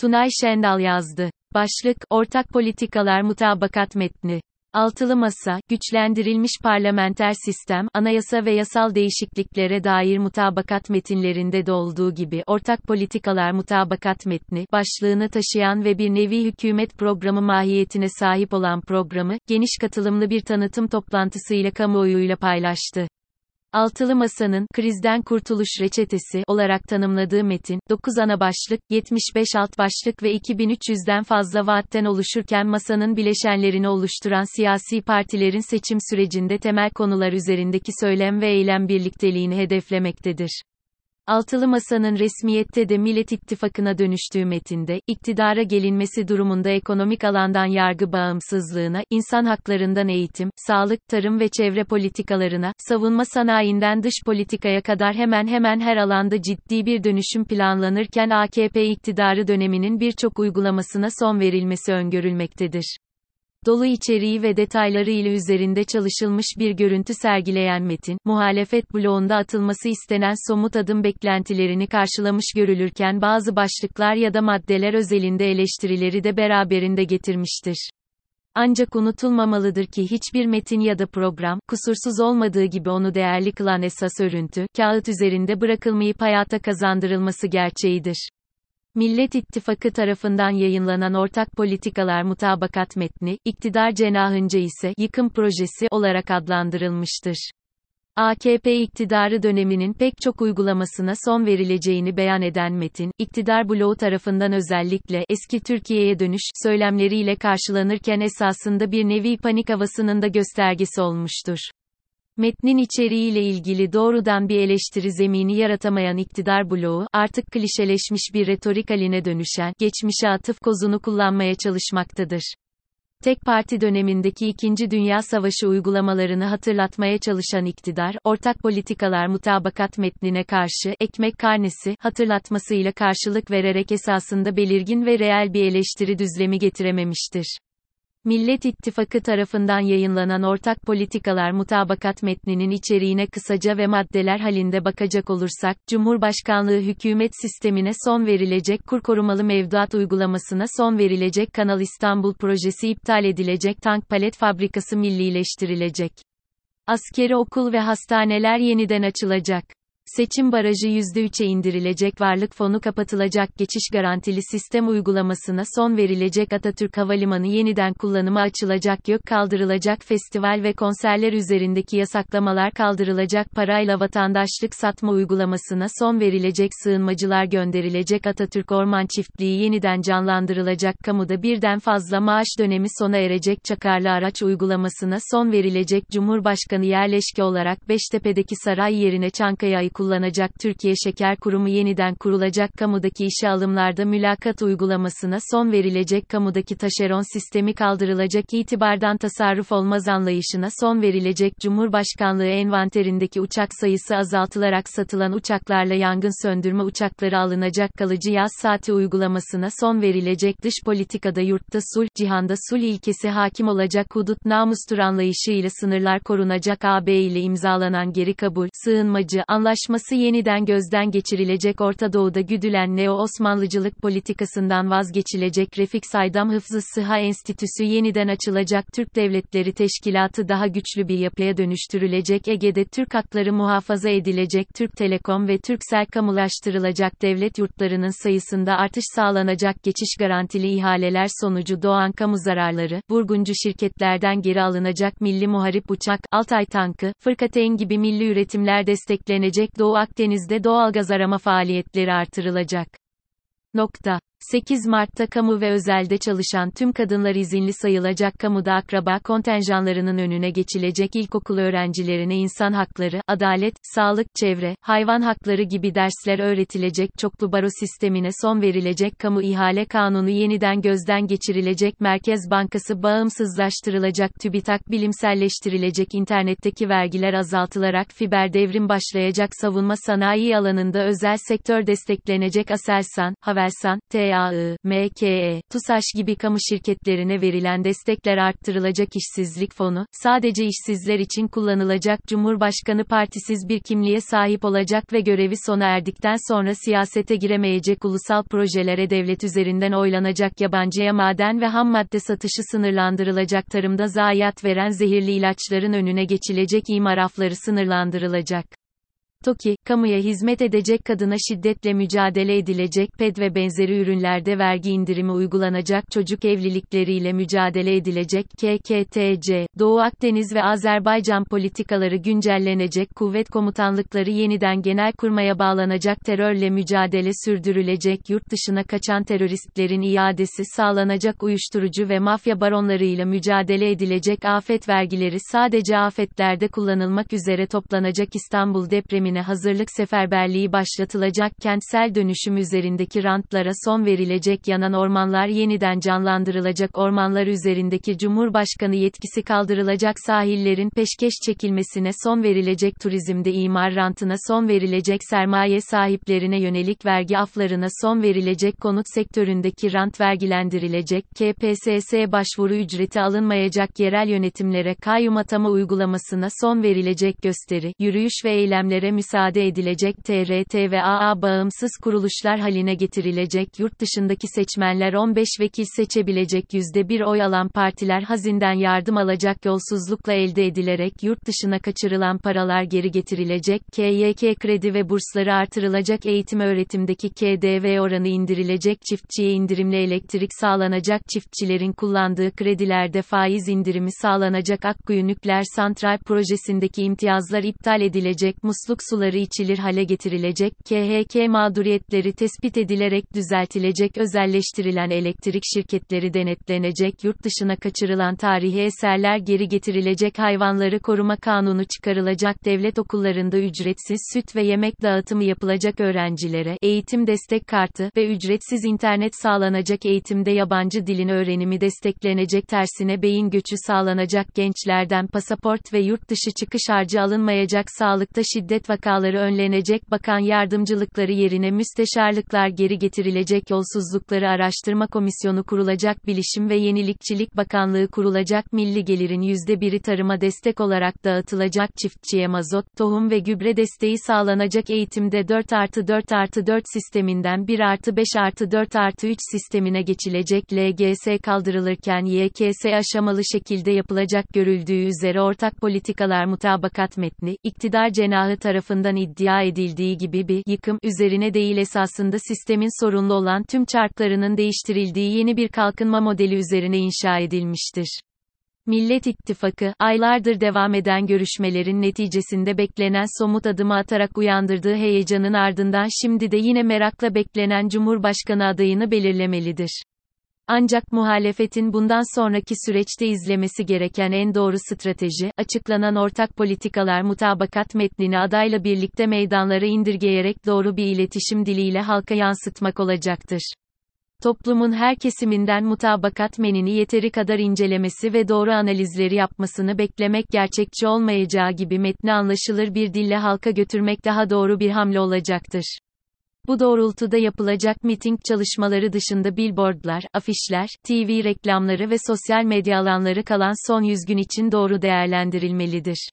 Tunay Şendal yazdı. Başlık, Ortak Politikalar Mutabakat Metni. Altılı Masa, güçlendirilmiş parlamenter sistem, anayasa ve yasal değişikliklere dair mutabakat metinlerinde de olduğu gibi, Ortak Politikalar Mutabakat Metni, başlığını taşıyan ve bir nevi hükümet programı mahiyetine sahip olan programı, geniş katılımlı bir tanıtım toplantısıyla kamuoyuyla paylaştı. Altılı Masa'nın krizden kurtuluş reçetesi olarak tanımladığı metin, 9 ana başlık, 75 alt başlık ve 2300'den fazla vaatten oluşurken masanın bileşenlerini oluşturan siyasi partilerin seçim sürecinde temel konular üzerindeki söylem ve eylem birlikteliğini hedeflemektedir. Altılı Masa'nın resmiyette de Millet İttifakı'na dönüştüğü metinde, iktidara gelinmesi durumunda ekonomik alandan yargı bağımsızlığına, insan haklarından eğitim, sağlık, tarım ve çevre politikalarına, savunma sanayinden dış politikaya kadar hemen hemen her alanda ciddi bir dönüşüm planlanırken AKP iktidarı döneminin birçok uygulamasına son verilmesi öngörülmektedir dolu içeriği ve detayları ile üzerinde çalışılmış bir görüntü sergileyen metin, muhalefet bloğunda atılması istenen somut adım beklentilerini karşılamış görülürken bazı başlıklar ya da maddeler özelinde eleştirileri de beraberinde getirmiştir. Ancak unutulmamalıdır ki hiçbir metin ya da program, kusursuz olmadığı gibi onu değerli kılan esas örüntü, kağıt üzerinde bırakılmayıp hayata kazandırılması gerçeğidir. Millet İttifakı tarafından yayınlanan Ortak Politikalar Mutabakat Metni, iktidar cenahınca ise yıkım projesi olarak adlandırılmıştır. AKP iktidarı döneminin pek çok uygulamasına son verileceğini beyan eden metin, iktidar bloğu tarafından özellikle eski Türkiye'ye dönüş söylemleriyle karşılanırken esasında bir nevi panik havasının da göstergesi olmuştur. Metnin içeriğiyle ilgili doğrudan bir eleştiri zemini yaratamayan iktidar bloğu, artık klişeleşmiş bir retorik haline dönüşen, geçmişe atıf kozunu kullanmaya çalışmaktadır. Tek parti dönemindeki İkinci Dünya Savaşı uygulamalarını hatırlatmaya çalışan iktidar, ortak politikalar mutabakat metnine karşı, ekmek karnesi, hatırlatmasıyla karşılık vererek esasında belirgin ve reel bir eleştiri düzlemi getirememiştir. Millet İttifakı tarafından yayınlanan Ortak Politikalar Mutabakat metninin içeriğine kısaca ve maddeler halinde bakacak olursak, Cumhurbaşkanlığı hükümet sistemine son verilecek kur korumalı mevduat uygulamasına son verilecek Kanal İstanbul projesi iptal edilecek tank palet fabrikası millileştirilecek. Askeri okul ve hastaneler yeniden açılacak. Seçim barajı %3'e indirilecek varlık fonu kapatılacak geçiş garantili sistem uygulamasına son verilecek Atatürk Havalimanı yeniden kullanıma açılacak yok kaldırılacak festival ve konserler üzerindeki yasaklamalar kaldırılacak parayla vatandaşlık satma uygulamasına son verilecek sığınmacılar gönderilecek Atatürk Orman Çiftliği yeniden canlandırılacak kamuda birden fazla maaş dönemi sona erecek çakarlı araç uygulamasına son verilecek Cumhurbaşkanı yerleşke olarak Beştepe'deki saray yerine Çankaya'yı kullanacak Türkiye Şeker Kurumu yeniden kurulacak kamudaki işe alımlarda mülakat uygulamasına son verilecek kamudaki taşeron sistemi kaldırılacak itibardan tasarruf olmaz anlayışına son verilecek Cumhurbaşkanlığı envanterindeki uçak sayısı azaltılarak satılan uçaklarla yangın söndürme uçakları alınacak kalıcı yaz saati uygulamasına son verilecek dış politikada yurtta sul, cihanda sul ilkesi hakim olacak hudut namustur anlayışıyla sınırlar korunacak AB ile imzalanan geri kabul, sığınmacı, anlaşma Anlaşması yeniden gözden geçirilecek Orta Doğu'da güdülen Neo-Osmanlıcılık politikasından vazgeçilecek Refik Saydam Hıfzı Sıha Enstitüsü yeniden açılacak Türk Devletleri Teşkilatı daha güçlü bir yapıya dönüştürülecek Ege'de Türk hakları muhafaza edilecek Türk Telekom ve Türksel kamulaştırılacak devlet yurtlarının sayısında artış sağlanacak geçiş garantili ihaleler sonucu doğan kamu zararları, vurguncu şirketlerden geri alınacak milli muharip uçak, Altay tankı, Fırkateyn gibi milli üretimler desteklenecek Doğu Akdeniz'de doğalgaz arama faaliyetleri artırılacak. Nokta. 8 Mart'ta kamu ve özelde çalışan tüm kadınlar izinli sayılacak kamuda akraba kontenjanlarının önüne geçilecek ilkokul öğrencilerine insan hakları, adalet, sağlık, çevre, hayvan hakları gibi dersler öğretilecek çoklu baro sistemine son verilecek kamu ihale kanunu yeniden gözden geçirilecek Merkez Bankası bağımsızlaştırılacak TÜBİTAK bilimselleştirilecek internetteki vergiler azaltılarak fiber devrim başlayacak savunma sanayi alanında özel sektör desteklenecek Aselsan, Havelsan, TR SAI, MKE, TUSAŞ gibi kamu şirketlerine verilen destekler arttırılacak işsizlik fonu, sadece işsizler için kullanılacak Cumhurbaşkanı partisiz bir kimliğe sahip olacak ve görevi sona erdikten sonra siyasete giremeyecek ulusal projelere devlet üzerinden oylanacak yabancıya maden ve ham madde satışı sınırlandırılacak tarımda zayiat veren zehirli ilaçların önüne geçilecek imar afları sınırlandırılacak. TOKİ, kamuya hizmet edecek kadına şiddetle mücadele edilecek PED ve benzeri ürünlerde vergi indirimi uygulanacak çocuk evlilikleriyle mücadele edilecek KKTC, Doğu Akdeniz ve Azerbaycan politikaları güncellenecek kuvvet komutanlıkları yeniden genel kurmaya bağlanacak terörle mücadele sürdürülecek yurt dışına kaçan teröristlerin iadesi sağlanacak uyuşturucu ve mafya baronlarıyla mücadele edilecek afet vergileri sadece afetlerde kullanılmak üzere toplanacak İstanbul depremi depremine hazırlık seferberliği başlatılacak kentsel dönüşüm üzerindeki rantlara son verilecek yanan ormanlar yeniden canlandırılacak. Ormanlar üzerindeki Cumhurbaşkanı yetkisi kaldırılacak sahillerin peşkeş çekilmesine son verilecek turizmde imar rantına son verilecek sermaye sahiplerine yönelik vergi aflarına son verilecek konut sektöründeki rant vergilendirilecek. KPSS başvuru ücreti alınmayacak yerel yönetimlere kayyum atama uygulamasına son verilecek gösteri, yürüyüş ve eylemlere müsaade edilecek TRT ve AA bağımsız kuruluşlar haline getirilecek. Yurt dışındaki seçmenler 15 vekil seçebilecek %1 oy alan partiler hazinden yardım alacak yolsuzlukla elde edilerek yurt dışına kaçırılan paralar geri getirilecek. KYK kredi ve bursları artırılacak. Eğitim öğretimdeki KDV oranı indirilecek. Çiftçiye indirimli elektrik sağlanacak. Çiftçilerin kullandığı kredilerde faiz indirimi sağlanacak. Akkuyu Nükleer Santral projesindeki imtiyazlar iptal edilecek. Musluk suları içilir hale getirilecek, KHK mağduriyetleri tespit edilerek düzeltilecek özelleştirilen elektrik şirketleri denetlenecek yurt dışına kaçırılan tarihi eserler geri getirilecek hayvanları koruma kanunu çıkarılacak devlet okullarında ücretsiz süt ve yemek dağıtımı yapılacak öğrencilere, eğitim destek kartı ve ücretsiz internet sağlanacak eğitimde yabancı dilin öğrenimi desteklenecek tersine beyin göçü sağlanacak gençlerden pasaport ve yurt dışı çıkış harcı alınmayacak sağlıkta şiddet vakaları önlenecek bakan yardımcılıkları yerine müsteşarlıklar geri getirilecek yolsuzlukları araştırma komisyonu kurulacak bilişim ve yenilikçilik bakanlığı kurulacak milli gelirin %1'i tarıma destek olarak dağıtılacak çiftçiye mazot, tohum ve gübre desteği sağlanacak eğitimde 4 artı 4 artı 4 sisteminden 1 artı 5 artı 4 artı 3 sistemine geçilecek LGS kaldırılırken YKS aşamalı şekilde yapılacak görüldüğü üzere ortak politikalar mutabakat metni, iktidar cenahı tarafından tarafından iddia edildiği gibi bir yıkım üzerine değil esasında sistemin sorunlu olan tüm çarklarının değiştirildiği yeni bir kalkınma modeli üzerine inşa edilmiştir. Millet İttifakı, aylardır devam eden görüşmelerin neticesinde beklenen somut adımı atarak uyandırdığı heyecanın ardından şimdi de yine merakla beklenen Cumhurbaşkanı adayını belirlemelidir. Ancak muhalefetin bundan sonraki süreçte izlemesi gereken en doğru strateji, açıklanan ortak politikalar mutabakat metnini adayla birlikte meydanlara indirgeyerek doğru bir iletişim diliyle halka yansıtmak olacaktır. Toplumun her kesiminden mutabakat menini yeteri kadar incelemesi ve doğru analizleri yapmasını beklemek gerçekçi olmayacağı gibi metni anlaşılır bir dille halka götürmek daha doğru bir hamle olacaktır. Bu doğrultuda yapılacak miting çalışmaları dışında billboardlar, afişler, TV reklamları ve sosyal medya alanları kalan son 100 gün için doğru değerlendirilmelidir.